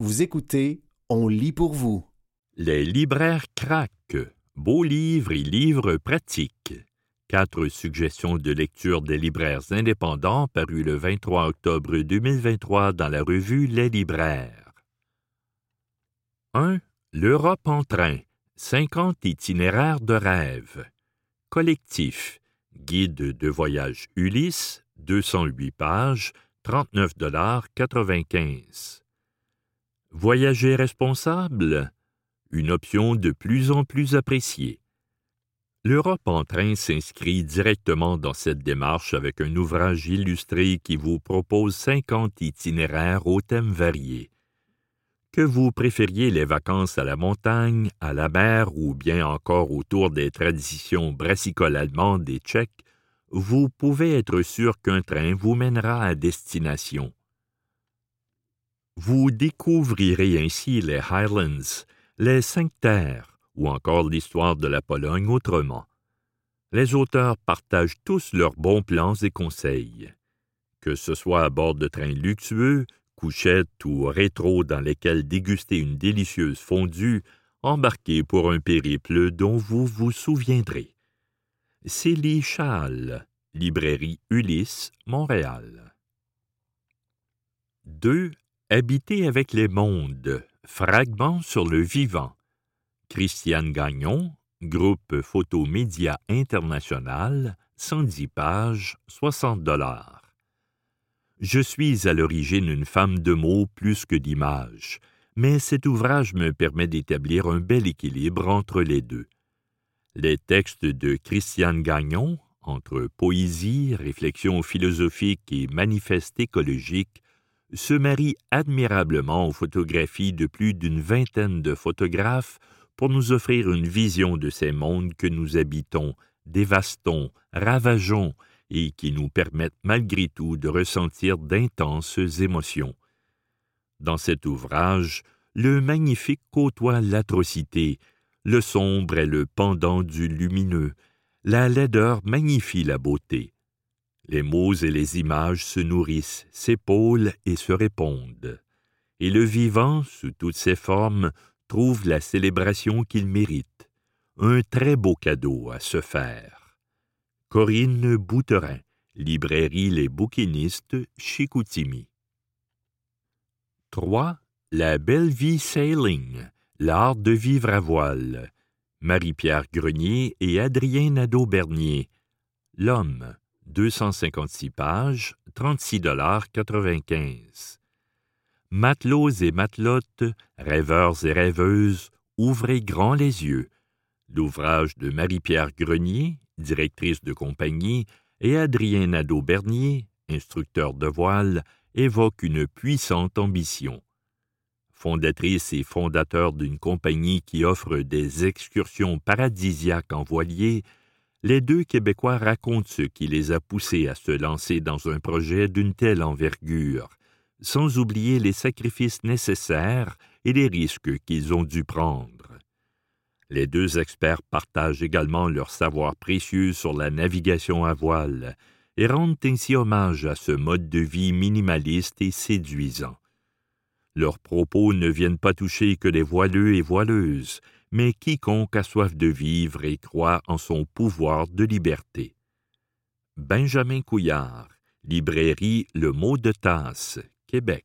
Vous écoutez On lit pour vous. Les libraires craquent. Beaux livres et livres pratiques. Quatre suggestions de lecture des libraires indépendants parues le 23 octobre 2023 dans la revue Les libraires. 1. L'Europe en train. 50 itinéraires de rêve. Collectif. Guide de voyage Ulysse, 208 pages, 39,95 Voyager responsable Une option de plus en plus appréciée. L'Europe en train s'inscrit directement dans cette démarche avec un ouvrage illustré qui vous propose 50 itinéraires aux thèmes variés. Que vous préfériez les vacances à la montagne, à la mer ou bien encore autour des traditions brassicoles allemandes et tchèques, vous pouvez être sûr qu'un train vous mènera à destination. Vous découvrirez ainsi les Highlands, les Cinq Terres ou encore l'histoire de la Pologne autrement. Les auteurs partagent tous leurs bons plans et conseils. Que ce soit à bord de trains luxueux, couchettes ou rétro dans lesquels déguster une délicieuse fondue, embarquez pour un périple dont vous vous souviendrez. Célie Châle, Librairie Ulysse, Montréal. 2. Habiter avec les mondes. Fragments sur le vivant. Christiane Gagnon, Groupe Photo Média International, 110 pages, 60 dollars. Je suis à l'origine une femme de mots plus que d'images, mais cet ouvrage me permet d'établir un bel équilibre entre les deux. Les textes de Christiane Gagnon, entre poésie, réflexion philosophique et manifeste écologique, se marient admirablement aux photographies de plus d'une vingtaine de photographes pour nous offrir une vision de ces mondes que nous habitons, dévastons, ravageons et qui nous permettent malgré tout de ressentir d'intenses émotions. Dans cet ouvrage, le magnifique côtoie l'atrocité, le sombre est le pendant du lumineux, la laideur magnifie la beauté. Les mots et les images se nourrissent, s'épaulent et se répondent. Et le vivant, sous toutes ses formes, trouve la célébration qu'il mérite. Un très beau cadeau à se faire. Corinne Bouterin, Librairie Les Bouquinistes, Chicoutimi. 3. La belle vie sailing, L'art de vivre à voile. Marie-Pierre Grenier et Adrien Nadeau-Bernier. L'homme, 256 pages, 36,95 Matelots et matelotes, rêveurs et rêveuses, ouvrez grand les yeux. L'ouvrage de Marie-Pierre Grenier, directrice de compagnie, et Adrien Nadeau-Bernier, instructeur de voile, évoque une puissante ambition fondatrice et fondateur d'une compagnie qui offre des excursions paradisiaques en voilier, les deux Québécois racontent ce qui les a poussés à se lancer dans un projet d'une telle envergure, sans oublier les sacrifices nécessaires et les risques qu'ils ont dû prendre. Les deux experts partagent également leur savoir précieux sur la navigation à voile et rendent ainsi hommage à ce mode de vie minimaliste et séduisant. Leurs propos ne viennent pas toucher que les voileux et voileuses, mais quiconque a soif de vivre et croit en son pouvoir de liberté. Benjamin Couillard, Librairie Le Mot de Tasse, Québec.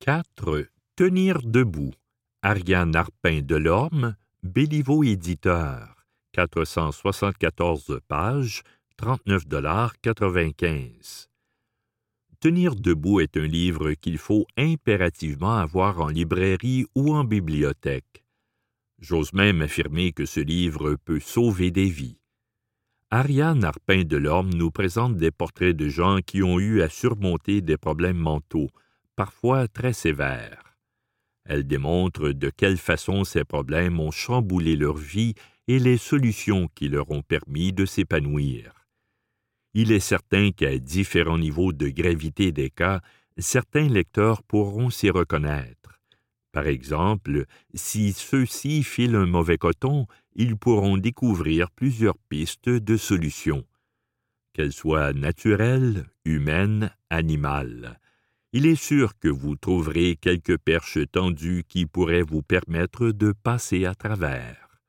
4. Tenir debout. Ariane Arpin Delorme, Béliveau éditeur, 474 pages, 39,95 Tenir debout est un livre qu'il faut impérativement avoir en librairie ou en bibliothèque. J'ose même affirmer que ce livre peut sauver des vies. Ariane Arpin Delorme nous présente des portraits de gens qui ont eu à surmonter des problèmes mentaux, parfois très sévères. Elle démontre de quelle façon ces problèmes ont chamboulé leur vie et les solutions qui leur ont permis de s'épanouir il est certain qu'à différents niveaux de gravité des cas, certains lecteurs pourront s'y reconnaître. Par exemple, si ceux-ci filent un mauvais coton, ils pourront découvrir plusieurs pistes de solutions. Qu'elles soient naturelles, humaines, animales. il est sûr que vous trouverez quelques perches tendues qui pourraient vous permettre de passer à travers.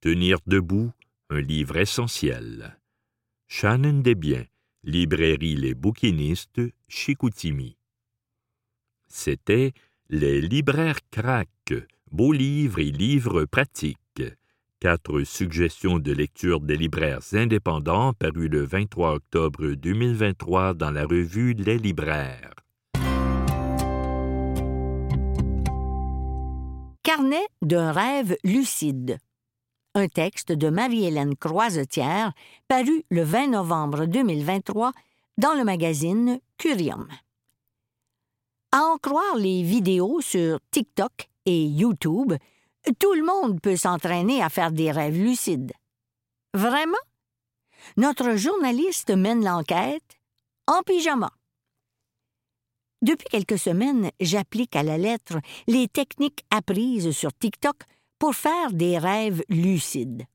Tenir debout, un livre essentiel. Shannon Desbiens, Librairie Les Bouquinistes, Chicoutimi. C'était Les libraires craques, beaux livres et livres pratiques. Quatre suggestions de lecture des libraires indépendants parues le 23 octobre 2023 dans la revue Les libraires. Carnet d'un rêve lucide. Un texte de Marie-Hélène Croisetière paru le 20 novembre 2023 dans le magazine Curium. À en croire les vidéos sur TikTok et YouTube, tout le monde peut s'entraîner à faire des rêves lucides. Vraiment? Notre journaliste mène l'enquête en pyjama. Depuis quelques semaines, j'applique à la lettre les techniques apprises sur TikTok pour faire des rêves lucides.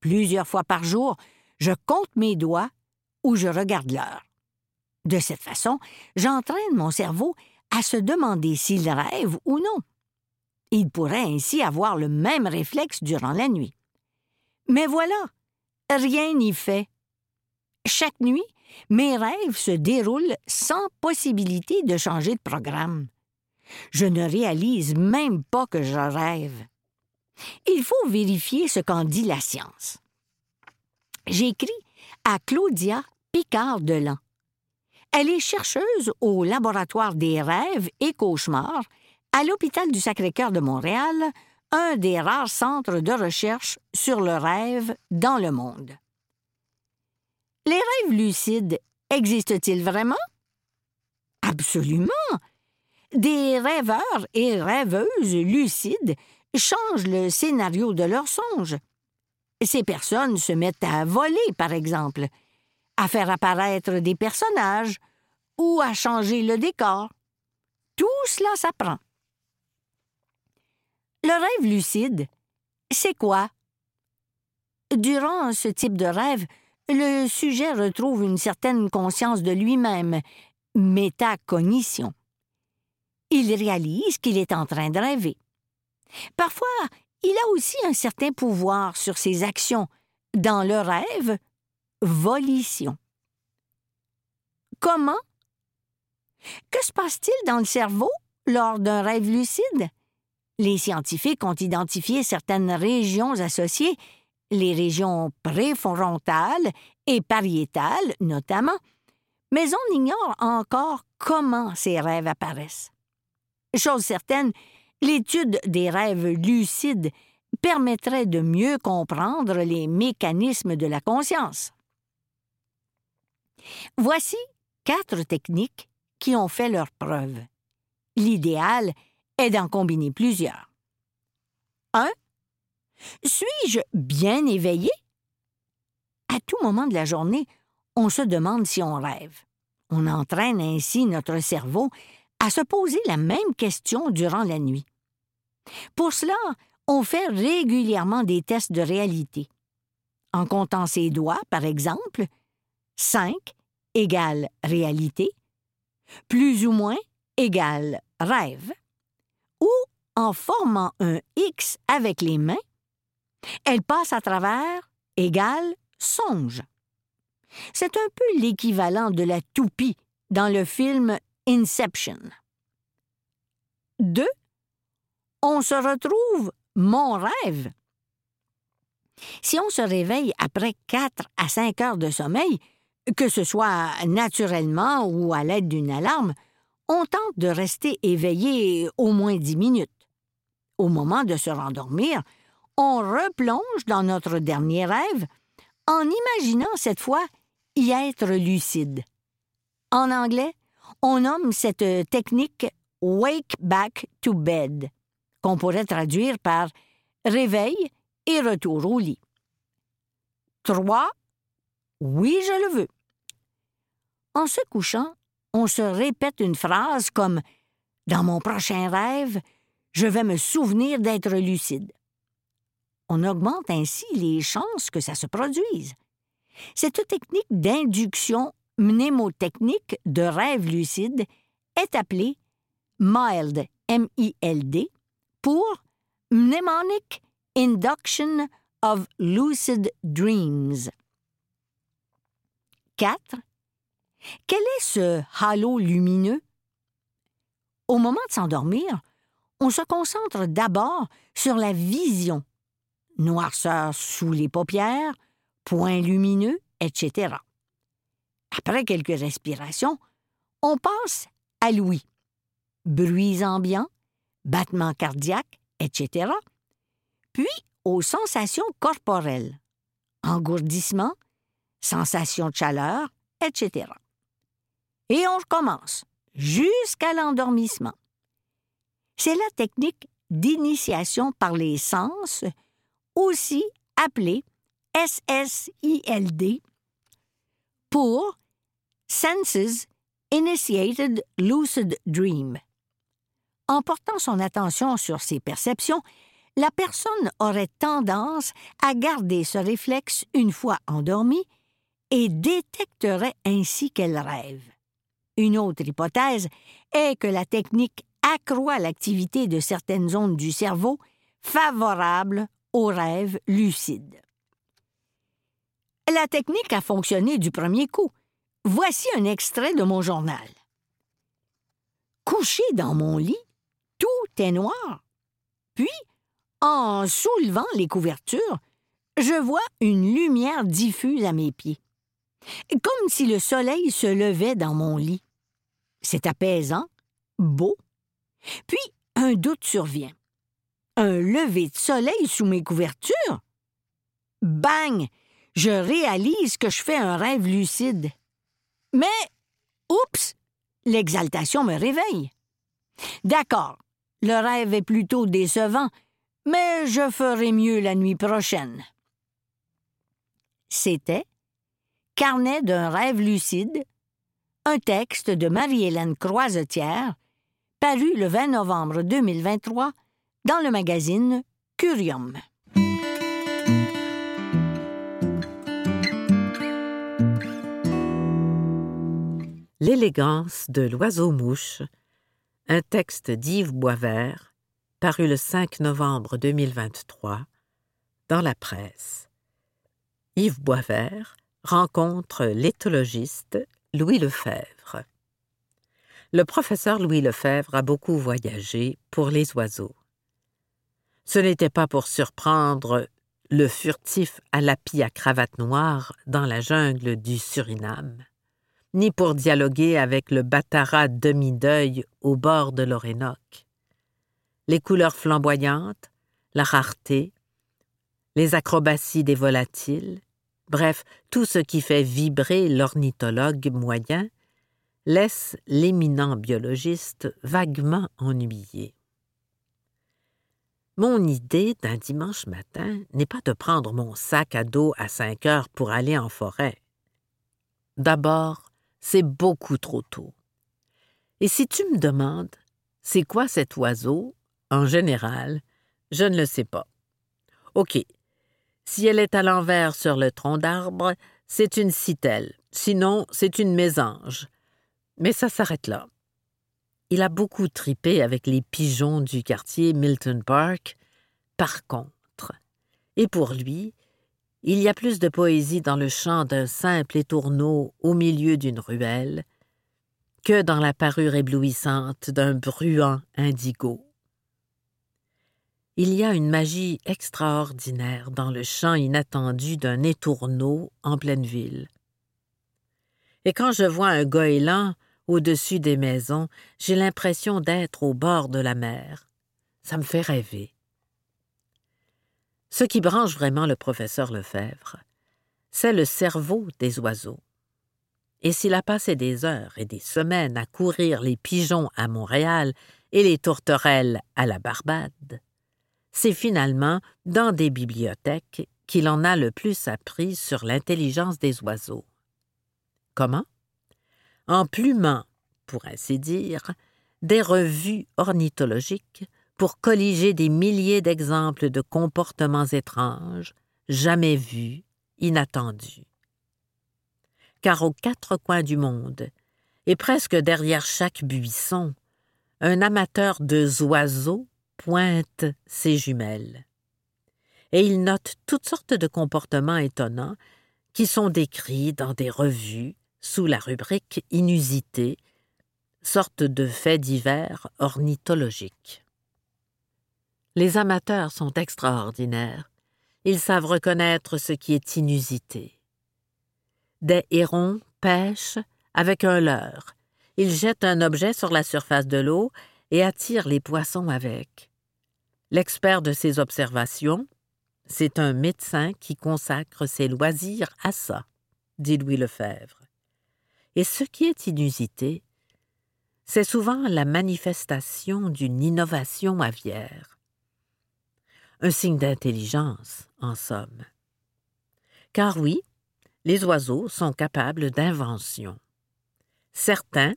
Plusieurs fois par jour, je compte mes doigts ou je regarde l'heure. De cette façon, j'entraîne mon cerveau à se demander s'il rêve ou non. Il pourrait ainsi avoir le même réflexe durant la nuit. Mais voilà, rien n'y fait. Chaque nuit, mes rêves se déroulent sans possibilité de changer de programme. Je ne réalise même pas que je rêve. Il faut vérifier ce qu'en dit la science. J'écris à Claudia Picard-Delan. Elle est chercheuse au laboratoire des rêves et cauchemars à l'hôpital du Sacré-Cœur de Montréal, un des rares centres de recherche sur le rêve dans le monde. Les rêves lucides existent-ils vraiment? Absolument. Des rêveurs et rêveuses lucides changent le scénario de leurs songes. Ces personnes se mettent à voler, par exemple, à faire apparaître des personnages ou à changer le décor. Tout cela s'apprend. Le rêve lucide, c'est quoi? Durant ce type de rêve, le sujet retrouve une certaine conscience de lui-même, métacognition. Il réalise qu'il est en train de rêver. Parfois, il a aussi un certain pouvoir sur ses actions. Dans le rêve, volition. Comment? Que se passe-t-il dans le cerveau lors d'un rêve lucide? Les scientifiques ont identifié certaines régions associées les régions préfrontales et pariétales notamment, mais on ignore encore comment ces rêves apparaissent. Chose certaine, l'étude des rêves lucides permettrait de mieux comprendre les mécanismes de la conscience. Voici quatre techniques qui ont fait leur preuve. L'idéal est d'en combiner plusieurs. 1. Suis-je bien éveillé? À tout moment de la journée, on se demande si on rêve. On entraîne ainsi notre cerveau à se poser la même question durant la nuit. Pour cela, on fait régulièrement des tests de réalité. En comptant ses doigts, par exemple, 5 égale réalité, plus ou moins égale rêve, ou en formant un X avec les mains, elle passe à travers égale songe. C'est un peu l'équivalent de la toupie dans le film Inception. 2. On se retrouve mon rêve. Si on se réveille après 4 à 5 heures de sommeil, que ce soit naturellement ou à l'aide d'une alarme, on tente de rester éveillé au moins 10 minutes. Au moment de se rendormir, on replonge dans notre dernier rêve en imaginant cette fois y être lucide. En anglais, on nomme cette technique Wake Back to Bed, qu'on pourrait traduire par réveil et retour au lit. 3. Oui, je le veux. En se couchant, on se répète une phrase comme Dans mon prochain rêve, je vais me souvenir d'être lucide on augmente ainsi les chances que ça se produise. Cette technique d'induction mnémotechnique de rêve lucide est appelé MILD, M-I-L-D, pour Mnemonic Induction of Lucid Dreams. 4. Quel est ce halo lumineux? Au moment de s'endormir, on se concentre d'abord sur la vision, noirceur sous les paupières, points lumineux, etc. Après quelques respirations, on passe à l'ouïe, bruits ambiants, battements cardiaques, etc. Puis aux sensations corporelles, engourdissement, sensation de chaleur, etc. Et on recommence jusqu'à l'endormissement. C'est la technique d'initiation par les sens, aussi appelée SSILD, pour Senses Initiated Lucid Dream. En portant son attention sur ses perceptions, la personne aurait tendance à garder ce réflexe une fois endormie et détecterait ainsi qu'elle rêve. Une autre hypothèse est que la technique accroît l'activité de certaines zones du cerveau favorables aux rêves lucides. La technique a fonctionné du premier coup. Voici un extrait de mon journal. Couché dans mon lit, est noir. Puis, en soulevant les couvertures, je vois une lumière diffuse à mes pieds, comme si le soleil se levait dans mon lit. C'est apaisant, beau. Puis, un doute survient. Un lever de soleil sous mes couvertures? Bang! Je réalise que je fais un rêve lucide. Mais, oups, l'exaltation me réveille. D'accord, le rêve est plutôt décevant, mais je ferai mieux la nuit prochaine. C'était Carnet d'un rêve lucide, un texte de Marie-Hélène Croisetière, paru le 20 novembre 2023 dans le magazine Curium. L'élégance de l'oiseau-mouche, un texte d'Yves Boisvert, paru le 5 novembre 2023 dans la presse. Yves Boisvert rencontre l'éthologiste Louis Lefebvre. Le professeur Louis Lefebvre a beaucoup voyagé pour les oiseaux. Ce n'était pas pour surprendre le furtif à lapis à cravate noire dans la jungle du Suriname ni pour dialoguer avec le batarat demi-deuil au bord de l'Orénoque. Les couleurs flamboyantes, la rareté, les acrobaties des volatiles, bref, tout ce qui fait vibrer l'ornithologue moyen, laisse l'éminent biologiste vaguement ennuyé. Mon idée d'un dimanche matin n'est pas de prendre mon sac à dos à cinq heures pour aller en forêt. D'abord, c'est beaucoup trop tôt. Et si tu me demandes, c'est quoi cet oiseau, en général, je ne le sais pas. OK. Si elle est à l'envers sur le tronc d'arbre, c'est une citelle, sinon c'est une mésange. Mais ça s'arrête là. Il a beaucoup tripé avec les pigeons du quartier Milton Park, par contre. Et pour lui, il y a plus de poésie dans le chant d'un simple étourneau au milieu d'une ruelle que dans la parure éblouissante d'un bruant indigo. Il y a une magie extraordinaire dans le chant inattendu d'un étourneau en pleine ville. Et quand je vois un goéland au-dessus des maisons, j'ai l'impression d'être au bord de la mer. Ça me fait rêver. Ce qui branche vraiment le professeur Lefebvre, c'est le cerveau des oiseaux. Et s'il a passé des heures et des semaines à courir les pigeons à Montréal et les tourterelles à la Barbade, c'est finalement dans des bibliothèques qu'il en a le plus appris sur l'intelligence des oiseaux. Comment? En plumant, pour ainsi dire, des revues ornithologiques pour colliger des milliers d'exemples de comportements étranges, jamais vus, inattendus. Car aux quatre coins du monde, Et presque derrière chaque buisson, un amateur de oiseaux pointe ses jumelles. Et il note toutes sortes de comportements étonnants qui sont décrits dans des revues sous la rubrique inusité, sorte de faits divers ornithologiques. Les amateurs sont extraordinaires. Ils savent reconnaître ce qui est inusité. Des hérons pêchent avec un leurre. Ils jettent un objet sur la surface de l'eau et attirent les poissons avec. L'expert de ces observations, c'est un médecin qui consacre ses loisirs à ça, dit Louis Lefebvre. Et ce qui est inusité, c'est souvent la manifestation d'une innovation aviaire. Un signe d'intelligence, en somme. Car oui, les oiseaux sont capables d'invention. Certains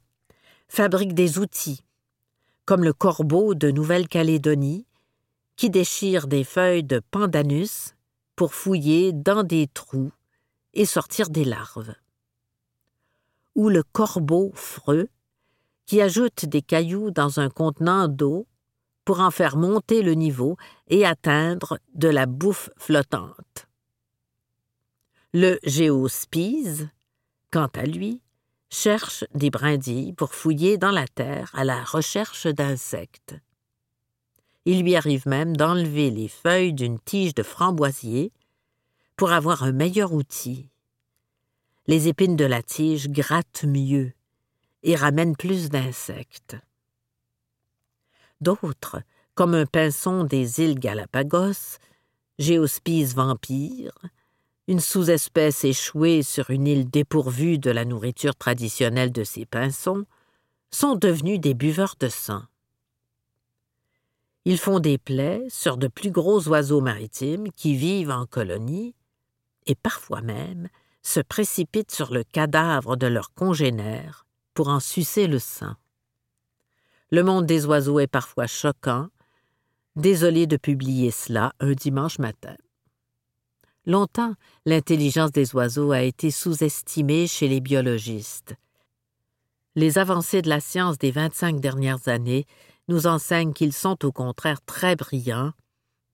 fabriquent des outils, comme le corbeau de Nouvelle-Calédonie, qui déchire des feuilles de pandanus pour fouiller dans des trous et sortir des larves. Ou le corbeau freux, qui ajoute des cailloux dans un contenant d'eau pour en faire monter le niveau et atteindre de la bouffe flottante. Le géospise, quant à lui, cherche des brindilles pour fouiller dans la terre à la recherche d'insectes. Il lui arrive même d'enlever les feuilles d'une tige de framboisier pour avoir un meilleur outil. Les épines de la tige grattent mieux et ramènent plus d'insectes. D'autres, comme un pinson des îles Galapagos, Géospise vampire, une sous-espèce échouée sur une île dépourvue de la nourriture traditionnelle de ces pinsons, sont devenus des buveurs de sang. Ils font des plaies sur de plus gros oiseaux maritimes qui vivent en colonie et parfois même se précipitent sur le cadavre de leurs congénères pour en sucer le sang. Le monde des oiseaux est parfois choquant. Désolé de publier cela un dimanche matin. Longtemps, l'intelligence des oiseaux a été sous-estimée chez les biologistes. Les avancées de la science des 25 dernières années nous enseignent qu'ils sont au contraire très brillants,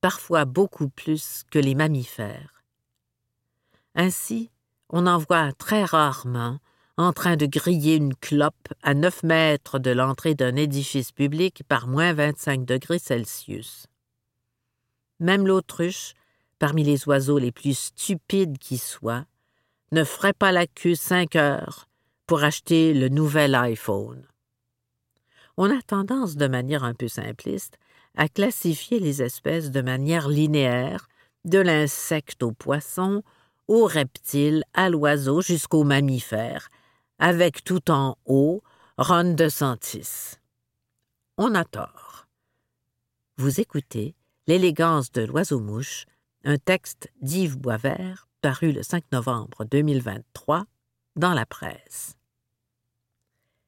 parfois beaucoup plus que les mammifères. Ainsi, on en voit très rarement en train de griller une clope à neuf mètres de l'entrée d'un édifice public par moins 25 degrés Celsius. Même l'autruche, parmi les oiseaux les plus stupides qui soient, ne ferait pas la queue cinq heures pour acheter le nouvel iPhone on a tendance, de manière un peu simpliste, à classifier les espèces de manière linéaire, de l'insecte au poisson, au reptile, à l'oiseau jusqu'au mammifère, avec tout en haut Ron de Santis. On a tort. Vous écoutez L'élégance de l'oiseau-mouche, un texte d'Yves Boisvert paru le 5 novembre 2023 dans la presse.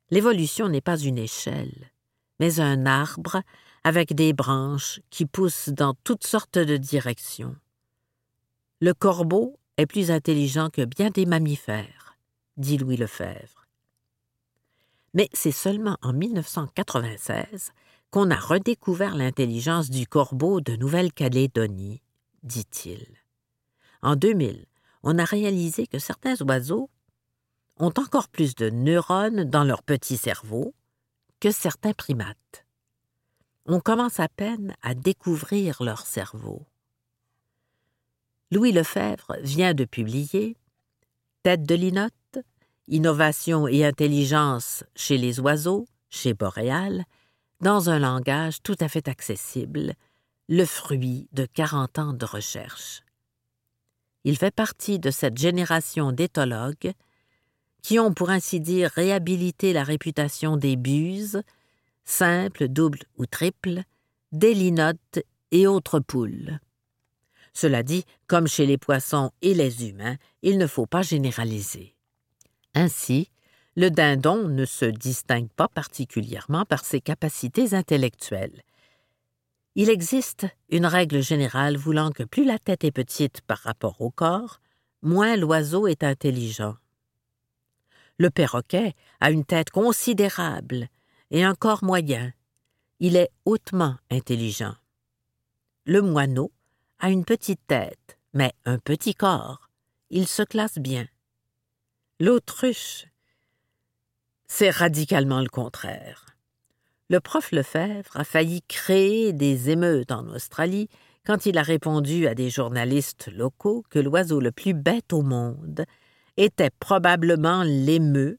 L'évolution n'est pas une échelle, mais un arbre avec des branches qui poussent dans toutes sortes de directions. Le corbeau est plus intelligent que bien des mammifères, dit Louis Lefebvre. Mais c'est seulement en 1996 qu'on a redécouvert l'intelligence du corbeau de Nouvelle-Calédonie, dit-il. En 2000, on a réalisé que certains oiseaux ont encore plus de neurones dans leur petit cerveau que certains primates. On commence à peine à découvrir leur cerveau. Louis Lefebvre vient de publier Tête de linotte, Innovation et intelligence chez les oiseaux, chez Boréal, dans un langage tout à fait accessible, le fruit de quarante ans de recherche. Il fait partie de cette génération d'éthologues qui ont pour ainsi dire réhabilité la réputation des buses, simples, doubles ou triples, des linottes et autres poules. Cela dit, comme chez les poissons et les humains, il ne faut pas généraliser. Ainsi, le dindon ne se distingue pas particulièrement par ses capacités intellectuelles. Il existe une règle générale voulant que plus la tête est petite par rapport au corps, moins l'oiseau est intelligent. Le perroquet a une tête considérable et un corps moyen. Il est hautement intelligent. Le moineau a une petite tête, mais un petit corps. Il se classe bien. L'autruche, c'est radicalement le contraire. Le prof Lefebvre a failli créer des émeutes en Australie quand il a répondu à des journalistes locaux que l'oiseau le plus bête au monde était probablement l'émeu,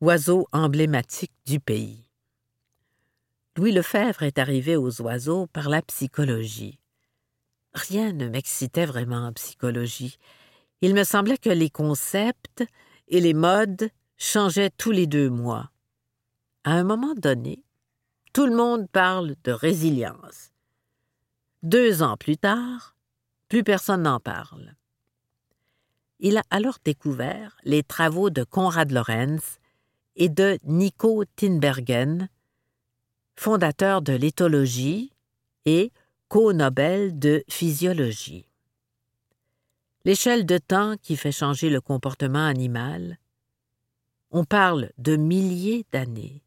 oiseau emblématique du pays. Louis Lefebvre est arrivé aux oiseaux par la psychologie. Rien ne m'excitait vraiment en psychologie. Il me semblait que les concepts et les modes changeaient tous les deux mois. À un moment donné, tout le monde parle de résilience. Deux ans plus tard, plus personne n'en parle. Il a alors découvert les travaux de Konrad Lorenz et de Nico Tinbergen, fondateur de l'éthologie et co-Nobel de physiologie. L'échelle de temps qui fait changer le comportement animal, on parle de milliers d'années.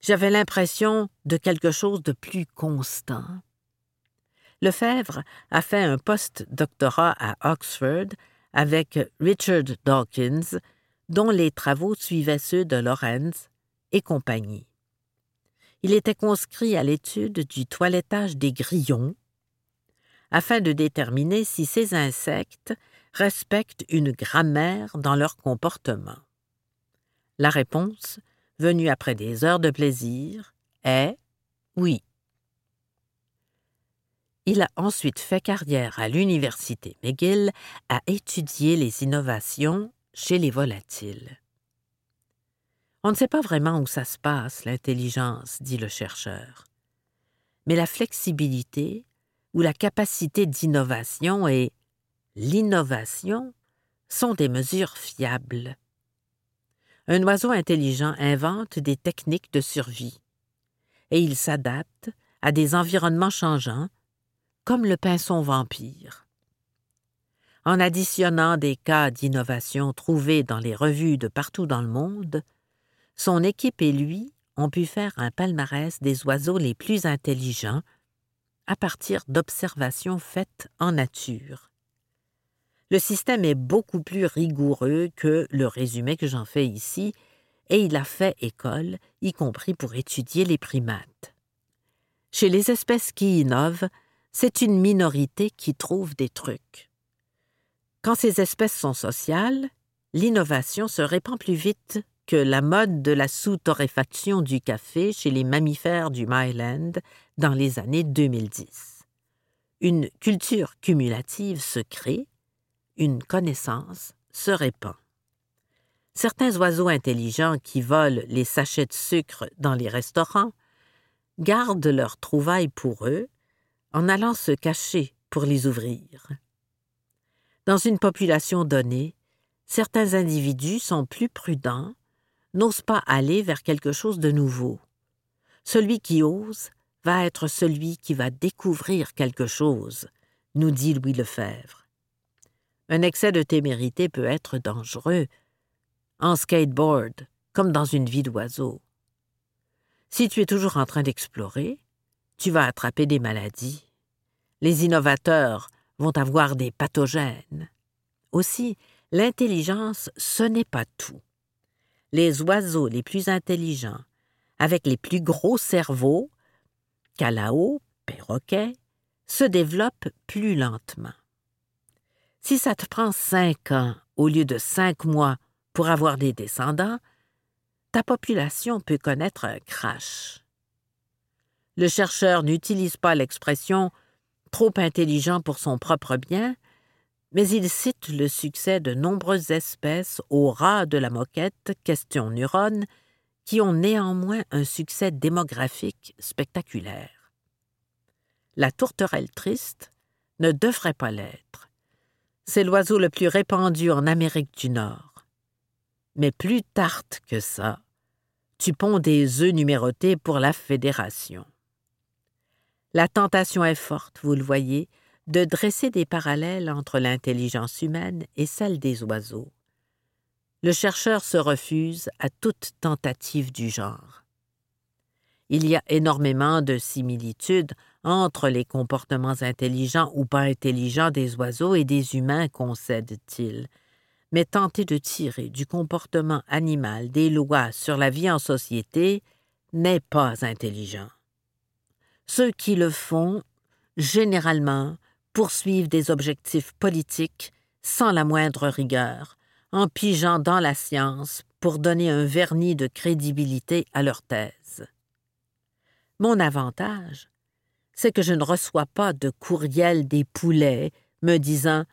J'avais l'impression de quelque chose de plus constant. Lefebvre a fait un post-doctorat à Oxford avec Richard Dawkins, dont les travaux suivaient ceux de Lorenz et compagnie. Il était conscrit à l'étude du toilettage des grillons, afin de déterminer si ces insectes respectent une grammaire dans leur comportement. La réponse venu après des heures de plaisir, est oui. Il a ensuite fait carrière à l'université McGill à étudier les innovations chez les volatiles. On ne sait pas vraiment où ça se passe, l'intelligence, dit le chercheur. Mais la flexibilité ou la capacité d'innovation et l'innovation sont des mesures fiables un oiseau intelligent invente des techniques de survie et il s'adapte à des environnements changeants, comme le pinson vampire. En additionnant des cas d'innovation trouvés dans les revues de partout dans le monde, son équipe et lui ont pu faire un palmarès des oiseaux les plus intelligents à partir d'observations faites en nature le système est beaucoup plus rigoureux que le résumé que j'en fais ici, et il a fait école, y compris pour étudier les primates. Chez les espèces qui innovent, c'est une minorité qui trouve des trucs. Quand ces espèces sont sociales, l'innovation se répand plus vite que la mode de la sous-torréfaction du café chez les mammifères du Myland dans les années 2010. Une culture cumulative se crée, une connaissance se répand. Certains oiseaux intelligents qui volent les sachets de sucre dans les restaurants gardent leurs trouvailles pour eux en allant se cacher pour les ouvrir. Dans une population donnée, certains individus sont plus prudents, n'osent pas aller vers quelque chose de nouveau. Celui qui ose va être celui qui va découvrir quelque chose, nous dit Louis Lefebvre. Un excès de témérité peut être dangereux, en skateboard, comme dans une vie d'oiseau. Si tu es toujours en train d'explorer, tu vas attraper des maladies. Les innovateurs vont avoir des pathogènes. Aussi, l'intelligence, ce n'est pas tout. Les oiseaux les plus intelligents, avec les plus gros cerveaux, calao, perroquets, se développent plus lentement. Si ça te prend cinq ans au lieu de cinq mois pour avoir des descendants, ta population peut connaître un crash. Le chercheur n'utilise pas l'expression trop intelligent pour son propre bien, mais il cite le succès de nombreuses espèces au ras de la moquette, question neurone, qui ont néanmoins un succès démographique spectaculaire. La tourterelle triste ne devrait pas l'être. C'est l'oiseau le plus répandu en Amérique du Nord. Mais plus tarte que ça, tu ponds des œufs numérotés pour la Fédération. La tentation est forte, vous le voyez, de dresser des parallèles entre l'intelligence humaine et celle des oiseaux. Le chercheur se refuse à toute tentative du genre. Il y a énormément de similitudes entre les comportements intelligents ou pas intelligents des oiseaux et des humains, concède-t-il. Mais tenter de tirer du comportement animal des lois sur la vie en société n'est pas intelligent. Ceux qui le font, généralement, poursuivent des objectifs politiques sans la moindre rigueur, en pigeant dans la science pour donner un vernis de crédibilité à leur thèse. Mon avantage, c'est que je ne reçois pas de courriel des poulets me disant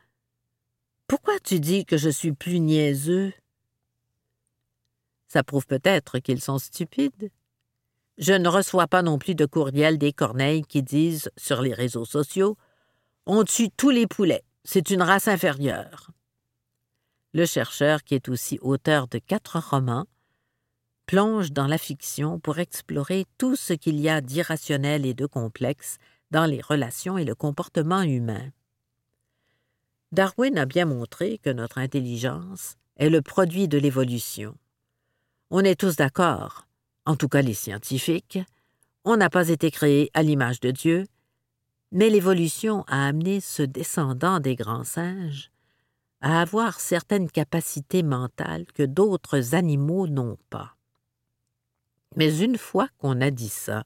Pourquoi tu dis que je suis plus niaiseux? Ça prouve peut-être qu'ils sont stupides. Je ne reçois pas non plus de courriel des corneilles qui disent sur les réseaux sociaux On tue tous les poulets, c'est une race inférieure. Le chercheur, qui est aussi auteur de quatre romans, plonge dans la fiction pour explorer tout ce qu'il y a d'irrationnel et de complexe dans les relations et le comportement humain. Darwin a bien montré que notre intelligence est le produit de l'évolution. On est tous d'accord, en tout cas les scientifiques, on n'a pas été créé à l'image de Dieu, mais l'évolution a amené ce descendant des grands singes à avoir certaines capacités mentales que d'autres animaux n'ont pas. Mais une fois qu'on a dit ça,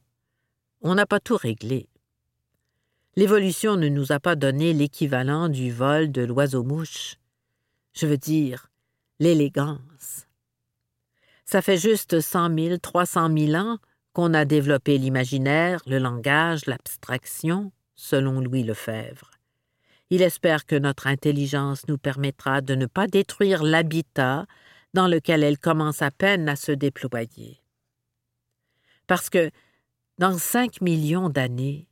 on n'a pas tout réglé. L'évolution ne nous a pas donné l'équivalent du vol de l'oiseau-mouche. Je veux dire, l'élégance. Ça fait juste cent mille, trois cent mille ans qu'on a développé l'imaginaire, le langage, l'abstraction, selon Louis Lefebvre. Il espère que notre intelligence nous permettra de ne pas détruire l'habitat dans lequel elle commence à peine à se déployer. Parce que, dans cinq millions d'années,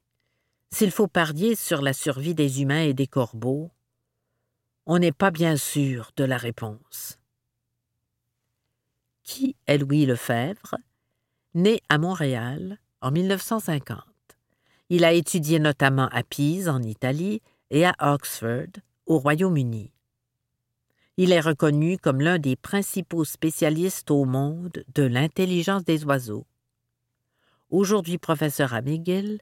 s'il faut parier sur la survie des humains et des corbeaux, on n'est pas bien sûr de la réponse. Qui est Louis Lefebvre? Né à Montréal en 1950. Il a étudié notamment à Pise, en Italie, et à Oxford, au Royaume-Uni. Il est reconnu comme l'un des principaux spécialistes au monde de l'intelligence des oiseaux. Aujourd'hui professeur à McGill,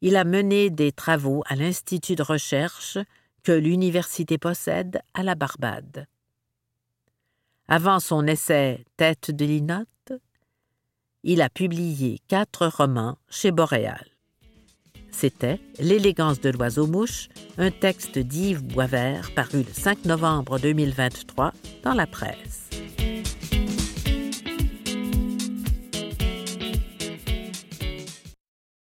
il a mené des travaux à l'Institut de recherche que l'université possède à la Barbade. Avant son essai Tête de linotte, il a publié quatre romans chez Boréal. C'était L'élégance de l'oiseau-mouche, un texte d'Yves Boisvert paru le 5 novembre 2023 dans la presse.